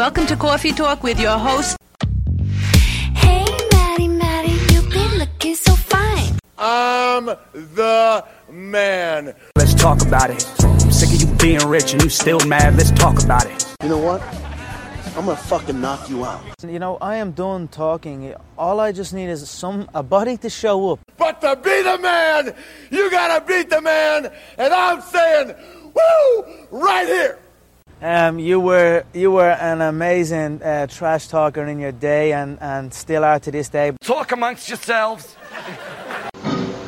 Welcome to Coffee Talk with your host. Hey, Maddie, Maddie, you've been looking so fine. I'm the man. Let's talk about it. I'm sick of you being rich and you still mad. Let's talk about it. You know what? I'm gonna fucking knock you out. You know, I am done talking. All I just need is some a body to show up. But to be the man, you gotta beat the man, and I'm saying, woo, right here. Um, you were you were an amazing uh, trash talker in your day, and, and still are to this day. Talk amongst yourselves.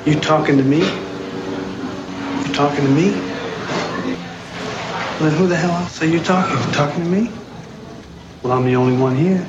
You talking to me? You talking to me? Well, then who the hell else are you talking? You talking to me? Well, I'm the only one here.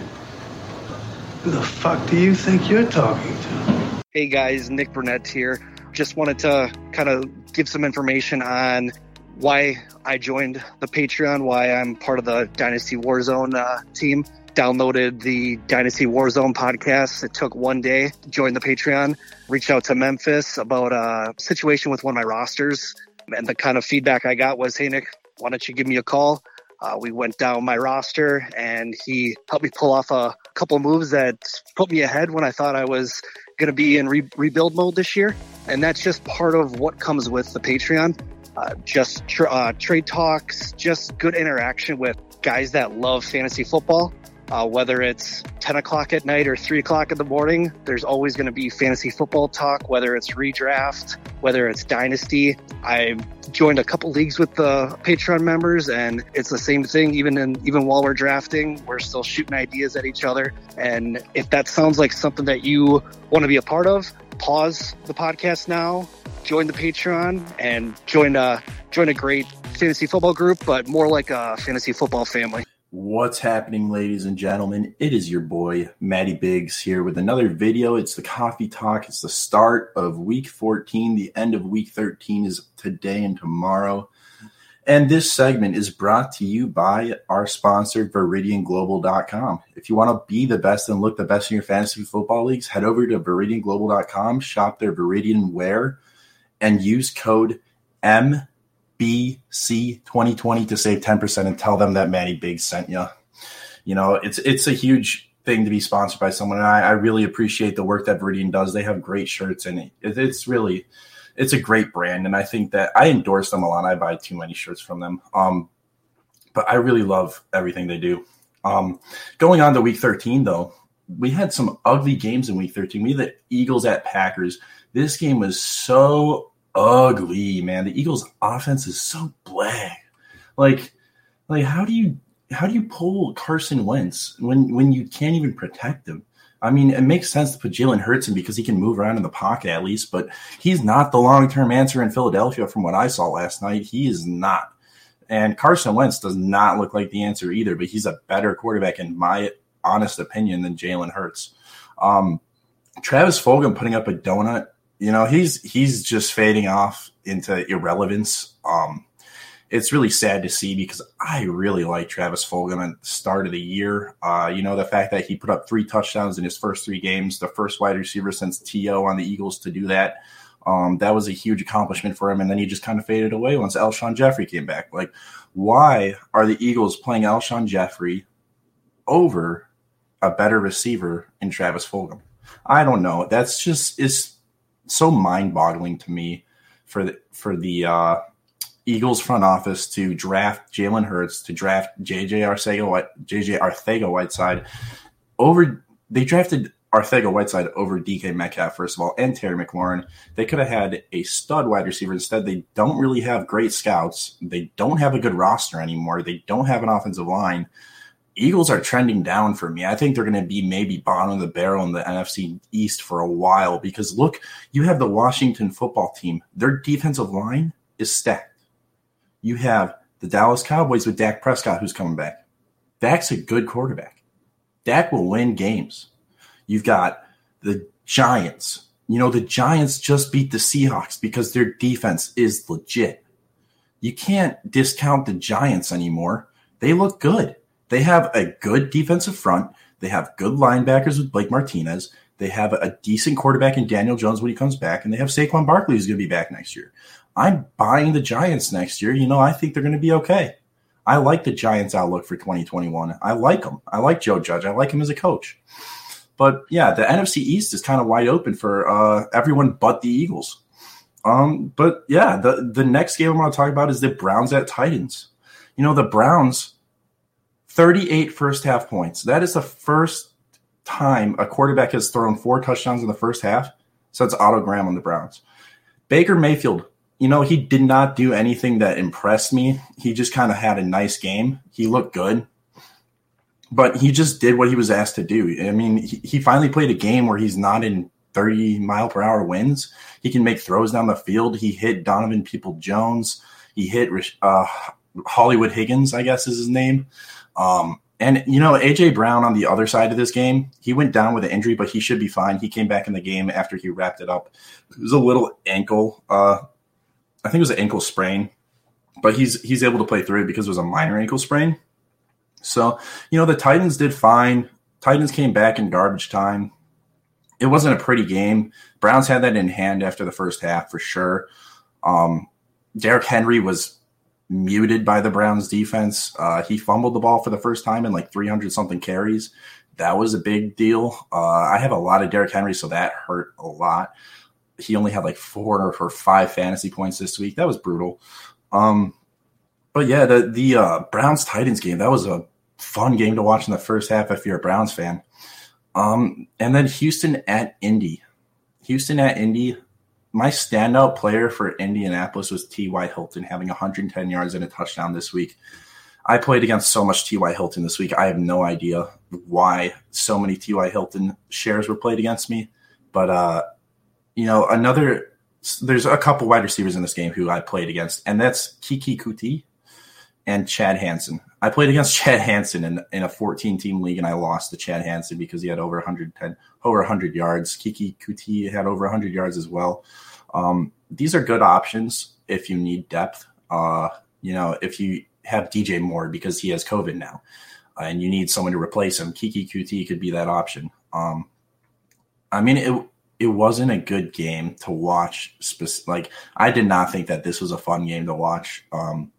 Who the fuck do you think you're talking to? Hey guys, Nick Burnett here. Just wanted to kind of give some information on why I joined the Patreon, why I'm part of the Dynasty Warzone uh, team. Downloaded the Dynasty Warzone podcast. It took one day Joined the Patreon. Reached out to Memphis about a situation with one of my rosters. And the kind of feedback I got was, hey, Nick, why don't you give me a call? Uh, we went down my roster and he helped me pull off a couple moves that put me ahead when I thought I was going to be in re- rebuild mode this year. And that's just part of what comes with the Patreon uh, just tr- uh, trade talks, just good interaction with guys that love fantasy football. Uh, whether it's 10 o'clock at night or 3 o'clock in the morning, there's always going to be fantasy football talk, whether it's redraft, whether it's dynasty. I joined a couple leagues with the Patreon members, and it's the same thing. Even in even while we're drafting, we're still shooting ideas at each other. And if that sounds like something that you want to be a part of, pause the podcast now, join the Patreon, and join a join a great fantasy football group, but more like a fantasy football family. What's happening, ladies and gentlemen? It is your boy, Matty Biggs, here with another video. It's the Coffee Talk. It's the start of week 14. The end of week 13 is today and tomorrow. And this segment is brought to you by our sponsor, ViridianGlobal.com. If you want to be the best and look the best in your fantasy football leagues, head over to ViridianGlobal.com, shop their Viridian wear, and use code MBC2020 to save 10% and tell them that Matty Biggs sent you. You know, it's it's a huge thing to be sponsored by someone. And I, I really appreciate the work that Viridian does. They have great shirts and it, it's really it's a great brand. And I think that I endorse them a lot. I buy too many shirts from them. Um, but I really love everything they do. Um, going on to week 13 though, we had some ugly games in week 13. We had the Eagles at Packers. This game was so ugly, man. The Eagles' offense is so blah. Like, like how do you how do you pull Carson Wentz when when you can't even protect him? I mean, it makes sense to put Jalen Hurts in because he can move around in the pocket at least, but he's not the long term answer in Philadelphia from what I saw last night. He is not. And Carson Wentz does not look like the answer either, but he's a better quarterback in my honest opinion than Jalen Hurts. Um, Travis Fulgham putting up a donut you know, he's he's just fading off into irrelevance. Um, it's really sad to see because I really like Travis Fulgham at the start of the year. Uh, you know, the fact that he put up three touchdowns in his first three games, the first wide receiver since T.O. on the Eagles to do that. Um, that was a huge accomplishment for him. And then he just kind of faded away once Alshon Jeffery came back. Like, why are the Eagles playing Alshon Jeffery over a better receiver in Travis Fulgham? I don't know. That's just, it's so mind boggling to me for the for the uh, Eagles front office to draft Jalen Hurts, to draft JJ Arcega, JJ Arcega Whiteside over. They drafted Arcega Whiteside over DK Metcalf, first of all, and Terry McLaurin. They could have had a stud wide receiver. Instead, they don't really have great scouts. They don't have a good roster anymore. They don't have an offensive line. Eagles are trending down for me. I think they're going to be maybe bottom of the barrel in the NFC East for a while because look, you have the Washington football team. Their defensive line is stacked. You have the Dallas Cowboys with Dak Prescott, who's coming back. Dak's a good quarterback. Dak will win games. You've got the Giants. You know, the Giants just beat the Seahawks because their defense is legit. You can't discount the Giants anymore. They look good. They have a good defensive front. They have good linebackers with Blake Martinez. They have a decent quarterback in Daniel Jones when he comes back, and they have Saquon Barkley who's going to be back next year. I'm buying the Giants next year. You know, I think they're going to be okay. I like the Giants' outlook for 2021. I like them. I like Joe Judge. I like him as a coach. But yeah, the NFC East is kind of wide open for uh, everyone but the Eagles. Um, but yeah, the the next game I'm going to talk about is the Browns at Titans. You know, the Browns 38 first half points. That is the first time a quarterback has thrown four touchdowns in the first half since Otto Graham on the Browns. Baker Mayfield, you know, he did not do anything that impressed me. He just kind of had a nice game. He looked good, but he just did what he was asked to do. I mean, he, he finally played a game where he's not in 30 mile per hour winds. He can make throws down the field. He hit Donovan People Jones. He hit uh, Hollywood Higgins, I guess is his name. Um, and you know, AJ Brown on the other side of this game, he went down with an injury, but he should be fine. He came back in the game after he wrapped it up. It was a little ankle, uh, I think it was an ankle sprain, but he's he's able to play through it because it was a minor ankle sprain. So you know, the Titans did fine. Titans came back in garbage time. It wasn't a pretty game. Browns had that in hand after the first half for sure. Um, Derrick Henry was muted by the Browns defense. Uh, he fumbled the ball for the first time in like 300 something carries. That was a big deal. Uh, I have a lot of Derrick Henry, so that hurt a lot. He only had like four or five fantasy points this week. That was brutal. Um, but yeah, the the uh, Browns Titans game that was a fun game to watch in the first half if you're a Browns fan. Um, and then Houston at Indy. Houston at Indy my standout player for Indianapolis was T.Y. Hilton, having 110 yards and a touchdown this week. I played against so much T.Y. Hilton this week. I have no idea why so many T.Y. Hilton shares were played against me. But, uh, you know, another, there's a couple wide receivers in this game who I played against, and that's Keke Coutee and Chad Hansen. I played against Chad Hansen in, in a 14 team league, and I lost to Chad Hansen because he had over 110, over 100 yards. Keke Coutee had over 100 yards as well. Um, these are good options if you need depth. Uh, you know, if you have DJ Moore because he has COVID now, uh, and you need someone to replace him, Keke Coutee could be that option. Um, I mean, it it wasn't a good game to watch. Like, I did not think that this was a fun game to watch. Um,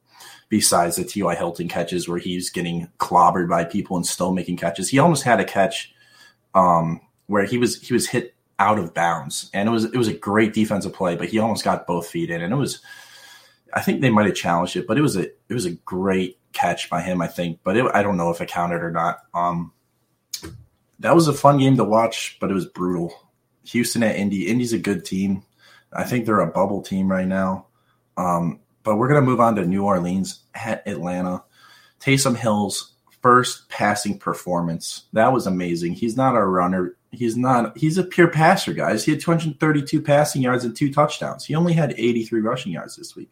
besides the T.Y. Hilton catches where he's getting clobbered by people and still making catches, he almost had a catch um, where he was he was hit out of bounds, and it was it was a great defensive play, but he almost got both feet in, and it was. I think they might have challenged it, but it was a it was a great catch by him, I think. But it, I don't know if it counted or not. Um, that was a fun game to watch, but it was brutal. Houston at Indy. Indy's a good team. I think they're a bubble team right now. Um, but we're gonna move on to New Orleans at Atlanta. Taysom Hill's first passing performance. That was amazing. He's not a runner. He's not. He's a pure passer, guys. He had 232 passing yards and two touchdowns. He only had 83 rushing yards this week.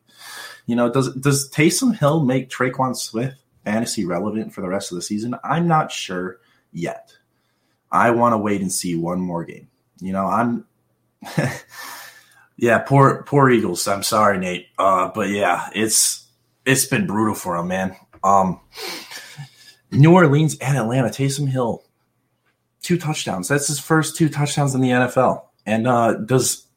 You know, does does Taysom Hill make Tre'Quan Smith fantasy relevant for the rest of the season? I'm not sure yet. I want to wait and see one more game. You know, I'm. yeah, poor poor Eagles. I'm sorry, Nate. Uh, but yeah, it's it's been brutal for him, man. Um, New Orleans and Atlanta. Taysom Hill two touchdowns. That's his first two touchdowns in the NFL. And uh, does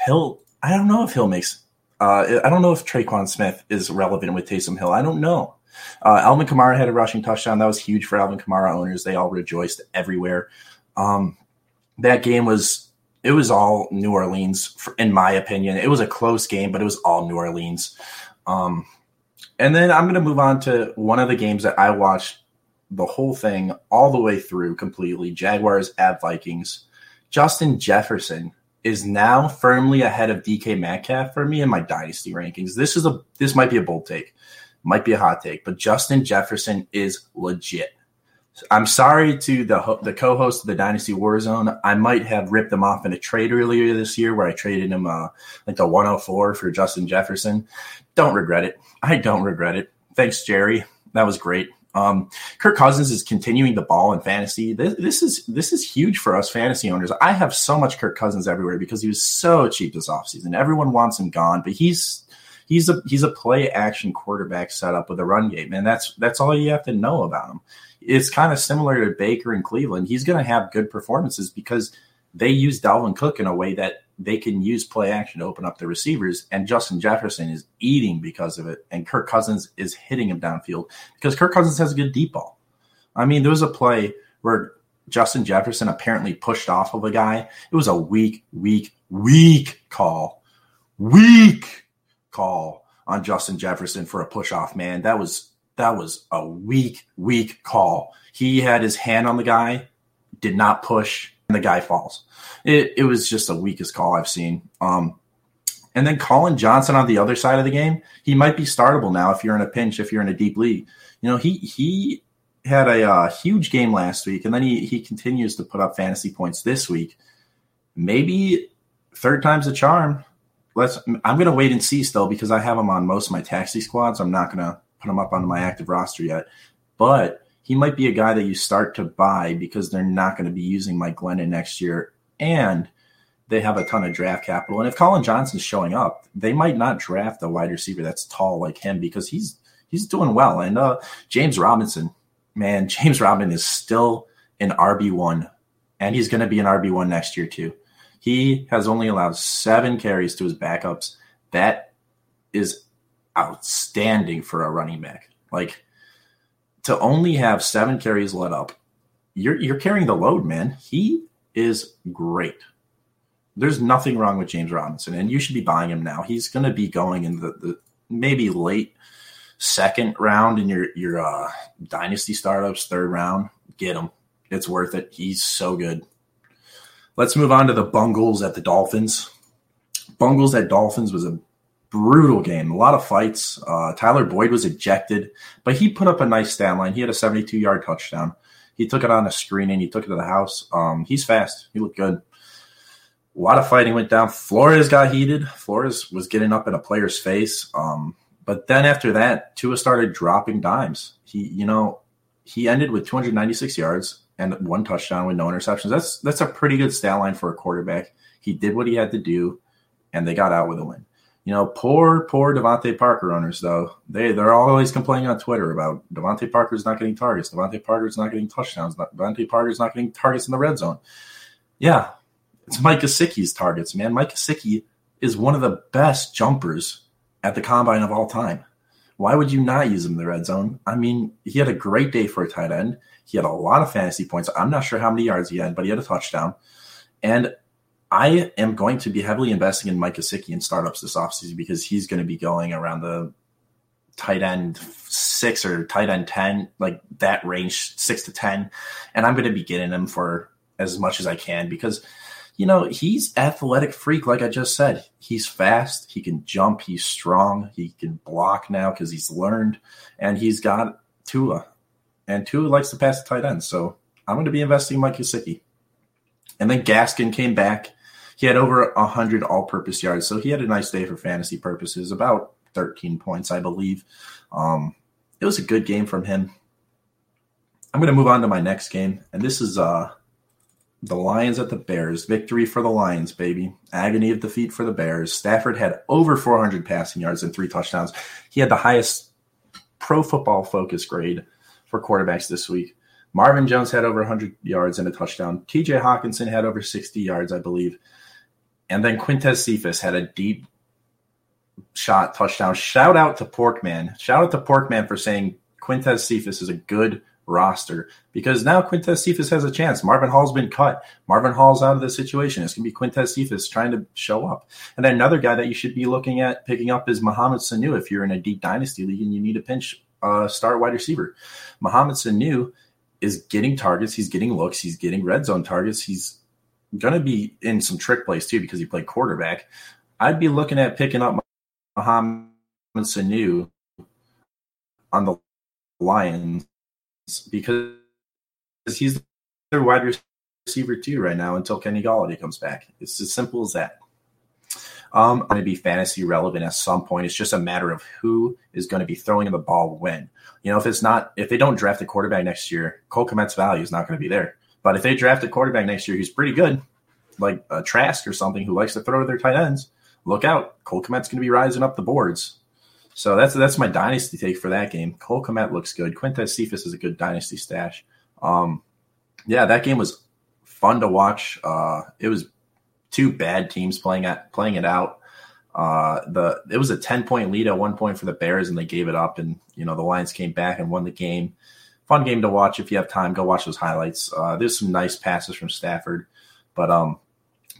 Hill? I don't know if Hill makes. Uh, I don't know if Tre'Quan Smith is relevant with Taysom Hill. I don't know. Uh, Alvin Kamara had a rushing touchdown. That was huge for Alvin Kamara owners. They all rejoiced everywhere. Um, that game was it was all New Orleans, in my opinion. It was a close game, but it was all New Orleans. Um, and then I'm going to move on to one of the games that I watched the whole thing all the way through completely Jaguars at Vikings. Justin Jefferson is now firmly ahead of DK Metcalf for me in my dynasty rankings. This is a this might be a bold take, might be a hot take, but Justin Jefferson is legit. I'm sorry to the the co-host of the Dynasty Warzone. I might have ripped them off in a trade earlier this year where I traded him uh, like the 104 for Justin Jefferson. Don't regret it. I don't regret it. Thanks, Jerry. That was great. Um, Kirk Cousins is continuing the ball in fantasy. This, this, is this is huge for us fantasy owners. I have so much Kirk Cousins everywhere because he was so cheap this offseason. Everyone wants him gone, but he's he's a he's a play action quarterback setup with a run game, and that's that's all you have to know about him. It's kind of similar to Baker in Cleveland. He's going to have good performances because they use Dalvin Cook in a way that they can use play action to open up the receivers, and Justin Jefferson is eating because of it, and Kirk Cousins is hitting him downfield because Kirk Cousins has a good deep ball. I mean, there was a play where Justin Jefferson apparently pushed off of a guy. It was a weak, weak, weak call, weak call on Justin Jefferson for a push off. Man, that was that was a weak, weak call. He had his hand on the guy, did not push, and the guy falls. It, it was just the weakest call I've seen. Um, and then Collin Johnson on the other side of the game, he might be startable now if you're in a pinch, if you're in a deep league. You know, he he had a uh, huge game last week, and then he he continues to put up fantasy points this week. Maybe third time's a charm. Let's. I'm going to wait and see still because I have him on most of my taxi squads. I'm not going to put him up on my active roster yet, but he might be a guy that you start to buy because they're not going to be using Mike Glennon next year, and they have a ton of draft capital. And if Collin Johnson's showing up, they might not draft a wide receiver that's tall like him because he's he's doing well. And uh, James Robinson, man, James Robinson is still an RB one, and he's going to be an RB one next year too. He has only allowed seven carries to his backups. That is outstanding for a running back. Like to only have seven carries let up, you're you're carrying the load, man. He is great. There's nothing wrong with James Robinson, and you should be buying him now. He's going to be going in the, the maybe late second round in your your uh, dynasty startups, third round. Get him. It's worth it. He's so good. Let's move on to the Bungles at the Dolphins. Bungles at Dolphins was a brutal game. A lot of fights. Uh, Tyler Boyd was ejected, but he put up a nice stat line. He had a 72 yard touchdown. He took it on a screen and he took it to the house. Um, he's fast. He looked good. A lot of fighting went down. Flores got heated. Flores was getting up in a player's face. Um, but then after that, Tua started dropping dimes. He, you know, he ended with 296 yards and one touchdown with no interceptions. That's that's a pretty good stat line for a quarterback. He did what he had to do, and they got out with a win. You know, poor, poor DeVante Parker owners, though. They they're always complaining on Twitter about DeVante Parker's not getting targets. DeVante Parker's not getting touchdowns. DeVante Parker's not getting targets in the red zone. Yeah, it's Mike Gesicki's targets, man. Mike Gesicki is one of the best jumpers at the combine of all time. Why would you not use him in the red zone? I mean, he had a great day for a tight end. He had a lot of fantasy points. I'm not sure how many yards he had, but he had a touchdown. And I am going to be heavily investing in Mike Gesicki in startups this offseason because he's going to be going around the tight end six or tight end 10, like that range, six to 10. And I'm going to be getting him for as much as I can because, you know, he's athletic freak, like I just said. He's fast, he can jump, he's strong, he can block now because he's learned, and he's got Tua. And Tua likes to pass the tight end. So I'm going to be investing in Mike Gesicki. And then Gaskin came back he had over 100 all purpose yards. So he had a nice day for fantasy purposes, about 13 points, I believe. Um, it was a good game from him. I'm going to move on to my next game. And this is uh, the Lions at the Bears. Victory for the Lions, baby. Agony of defeat for the Bears. Stafford had over 400 passing yards and three touchdowns. He had the highest pro football focus grade for quarterbacks this week. Marvin Jones had over 100 yards and a touchdown. TJ Hockenson had over 60 yards, I believe. And then Quintez Cephus had a deep shot touchdown. Shout out to Porkman. Shout out to Porkman for saying Quintez Cephus is a good roster because now Quintez Cephus has a chance. Marvin Hall's been cut. Marvin Hall's out of the situation. It's going to be Quintez Cephus trying to show up. And another guy that you should be looking at picking up is Mohamed Sanu if you're in a deep dynasty league and you need a pinch uh, star wide receiver. Mohamed Sanu is getting targets. He's getting looks. He's getting red zone targets. He's going to be in some trick plays too because he played quarterback. I'd be looking at picking up Mohamed Sanu on the Lions because he's their wide receiver too right now until Kenny Golladay comes back. It's as simple as that. Um, going to be fantasy relevant at some point. It's just a matter of who is going to be throwing the ball when. You know, if it's not, if they don't draft a quarterback next year, Cole Kmet's value is not going to be there. But if they draft a quarterback next year who's pretty good, like a Trask or something who likes to throw to their tight ends, look out. Cole Kmet's going to be rising up the boards. So that's that's my dynasty take for that game. Cole Kmet looks good. Quintez Cephus is a good dynasty stash. Um, yeah, that game was fun to watch. Uh, it was two bad teams playing at playing it out. Uh, the it was a ten point lead at one point for the Bears, and they gave it up. And you know the Lions came back and won the game. Fun game to watch if you have time. Go watch those highlights. Uh, there's some nice passes from Stafford, but um,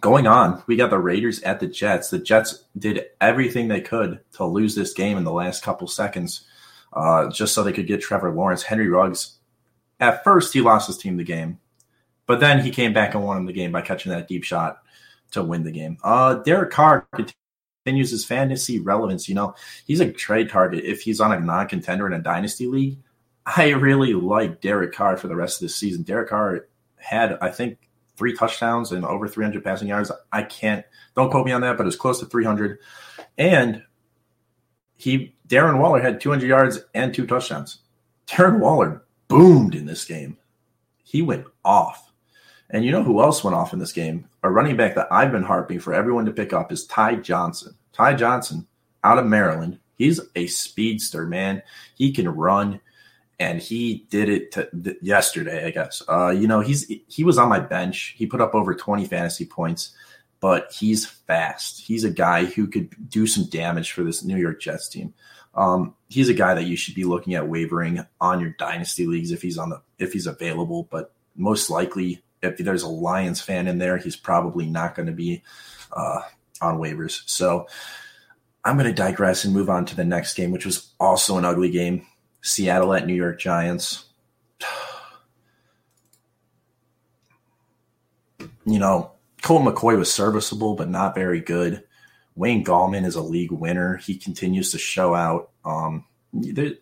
going on, we got the Raiders at the Jets. The Jets did everything they could to lose this game in the last couple seconds, uh, just so they could get Trevor Lawrence. Henry Ruggs, at first, he lost his team the game, but then he came back and won the game by catching that deep shot to win the game. Uh, Derek Carr continues his fantasy relevance. You know, he's a trade target if he's on a non contender in a dynasty league. I really like Derek Carr for the rest of this season. Derek Carr had, I think, three touchdowns and over 300 passing yards. I can't, don't quote me on that, but it's close to 300. And he, Darren Waller had 200 yards and two touchdowns. Darren Waller boomed in this game. He went off. And you know who else went off in this game? A running back that I've been harping for everyone to pick up is Ty Johnson. Ty Johnson out of Maryland. He's a speedster, man. He can run and he did it to, th- yesterday, I guess. Uh, you know, he's he was on my bench. He put up over 20 fantasy points, but he's fast. He's a guy who could do some damage for this New York Jets team. Um, he's a guy that you should be looking at wavering on your dynasty leagues if he's on the if he's available. But most likely, if there's a Lions fan in there, he's probably not going to be uh, on waivers. So I'm going to digress and move on to the next game, which was also an ugly game. Seattle at New York Giants. You know, Colt McCoy was serviceable, but not very good. Wayne Gallman is a league winner. He continues to show out. Um, there,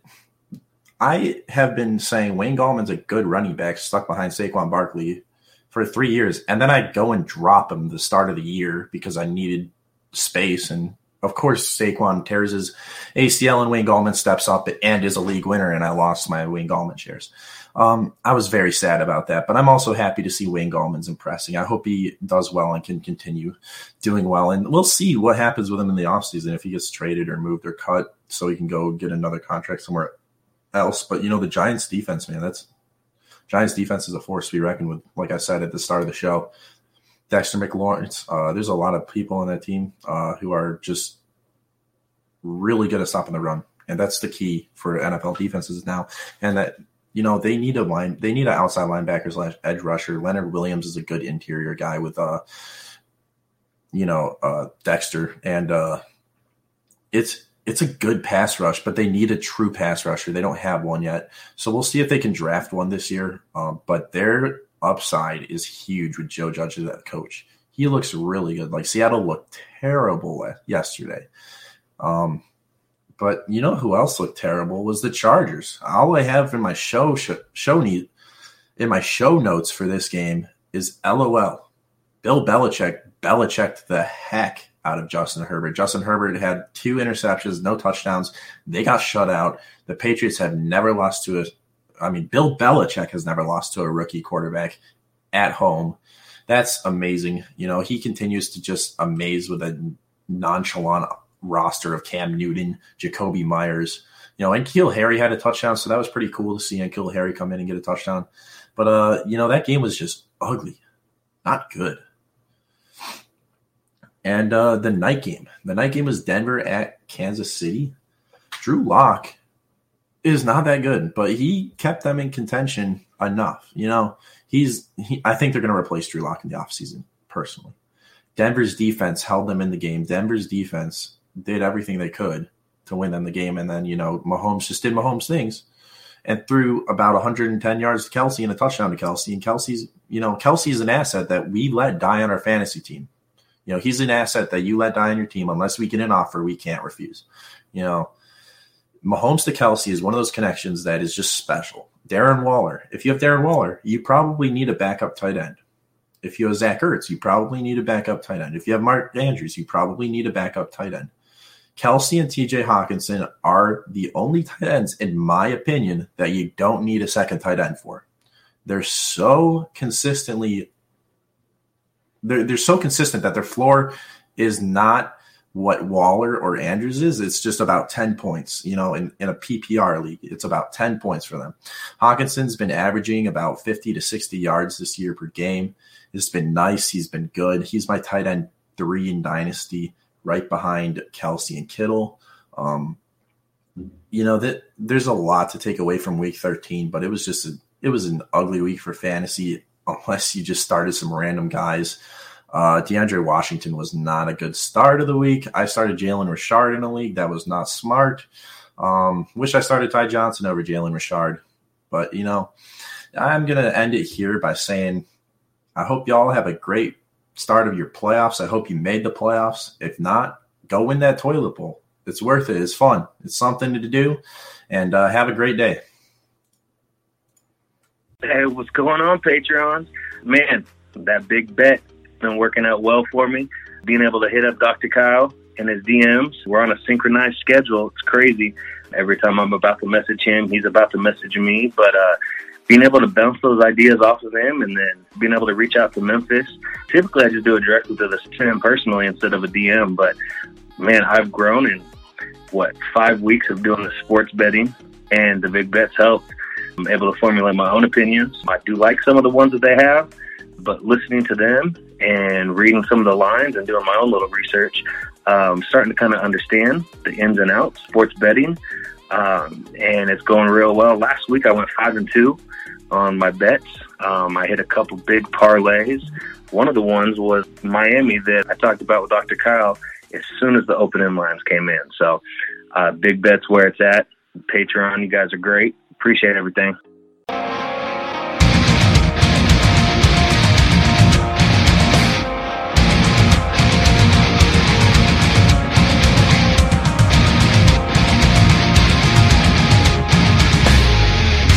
I have been saying Wayne Gallman's a good running back stuck behind Saquon Barkley for three years, and then I'd go and drop him the start of the year because I needed space, and of course, Saquon tears his ACL and Wayne Gallman steps up and is a league winner, and I lost my Wayne Gallman shares. Um, I was very sad about that, but I'm also happy to see Wayne Gallman's impressing. I hope he does well and can continue doing well. And we'll see what happens with him in the offseason if he gets traded or moved or cut so he can go get another contract somewhere else. But, you know, the Giants defense, man, that's Giants defense is a force to be reckoned with. Like I said at the start of the show, Dexter McLaurin. Uh, there's a lot of people on that team uh, who are just really good at stopping the run, and that's the key for NFL defenses now. And that you know they need a line, they need an outside linebacker slash edge rusher. Leonard Williams is a good interior guy with uh, you know, uh, Dexter, and uh, it's it's a good pass rush, but they need a true pass rusher. They don't have one yet, so we'll see if they can draft one this year. Um, but they're upside is huge with Joe Judge as that coach. He looks really good. Like Seattle looked terrible yesterday. Um, but you know who else looked terrible was the Chargers. All I have in my show show, show need, in my show notes for this game is LOL. Bill Belichick Belichicked the heck out of Justin Herbert. Justin Herbert had two interceptions, no touchdowns. They got shut out. The Patriots have never lost to a I mean, Bill Belichick has never lost to a rookie quarterback at home. That's amazing. You know, he continues to just amaze with a nonchalant roster of Cam Newton, Jakobi Meyers. You know, and N'Keal Harry had a touchdown, so that was pretty cool to see N'Keal Harry come in and get a touchdown. But uh, you know, that game was just ugly, not good. And uh, the night game, the night game was Denver at Kansas City. Drew Lock is not that good, but he kept them in contention enough. You know, he's he, I think they're going to replace Drew Lock in the offseason, personally. Denver's defense held them in the game. Denver's defense did everything they could to win them the game. And then, you know, Mahomes just did Mahomes things and threw about 110 yards to Kelce and a touchdown to Kelce. And Kelce's, you know, Kelce's an asset that we let die on our fantasy team. You know, he's an asset that you let die on your team unless we get an offer we can't refuse. You know, Mahomes to Kelce is one of those connections that is just special. Darren Waller, if you have Darren Waller, you probably need a backup tight end. If you have Zach Ertz, you probably need a backup tight end. If you have Mark Andrews, you probably need a backup tight end. Kelce and TJ Hockenson are the only tight ends, in my opinion, that you don't need a second tight end for. They're so consistently they're, they're so consistent that their floor is not what Waller or Andrews is. It's just about 10 points. You know, in, in a PPR league, it's about 10 points for them. Hockenson's been averaging about 50 to 60 yards this year per game. It's been nice. He's been good. He's my tight end three in Dynasty, right behind Kelce and Kittle. Um, you know that there's a lot to take away from Week 13, but it was just a, it was an ugly week for fantasy unless you just started some random guys. Uh, DeAndre Washington was not a good start of the week. I started Jalen Richard in a league that was not smart. Um, wish I started Ty Johnson over Jalen Richard, but you know, I'm gonna end it here by saying I hope y'all have a great start of your playoffs. I hope you made the playoffs. If not, go win that toilet bowl. It's worth it. It's fun. It's something to do. And uh, have a great day. Hey, what's going on, Patreon? Man, that big bet been working out well for me. Being able to hit up Dr. Kyle and his DMs. We're on a synchronized schedule. It's crazy. Every time I'm about to message him, he's about to message me. But uh, being able to bounce those ideas off of him and then being able to reach out to Memphis. Typically, I just do it directly to the him personally instead of a DM. But man, I've grown in what five weeks of doing the sports betting, and the big bets helped. I'm able to formulate my own opinions. I do like some of the ones that they have, but listening to them and reading some of the lines and doing my own little research, um, starting to kind of understand the ins and outs, sports betting, um, and it's going real well. Last week I went five and two on my bets. Um, I hit a couple big parlays. One of the ones was Miami that I talked about with Dr. Kyle as soon as the opening lines came in. So, uh, big bets where it's at. Patreon, you guys are great. Appreciate everything.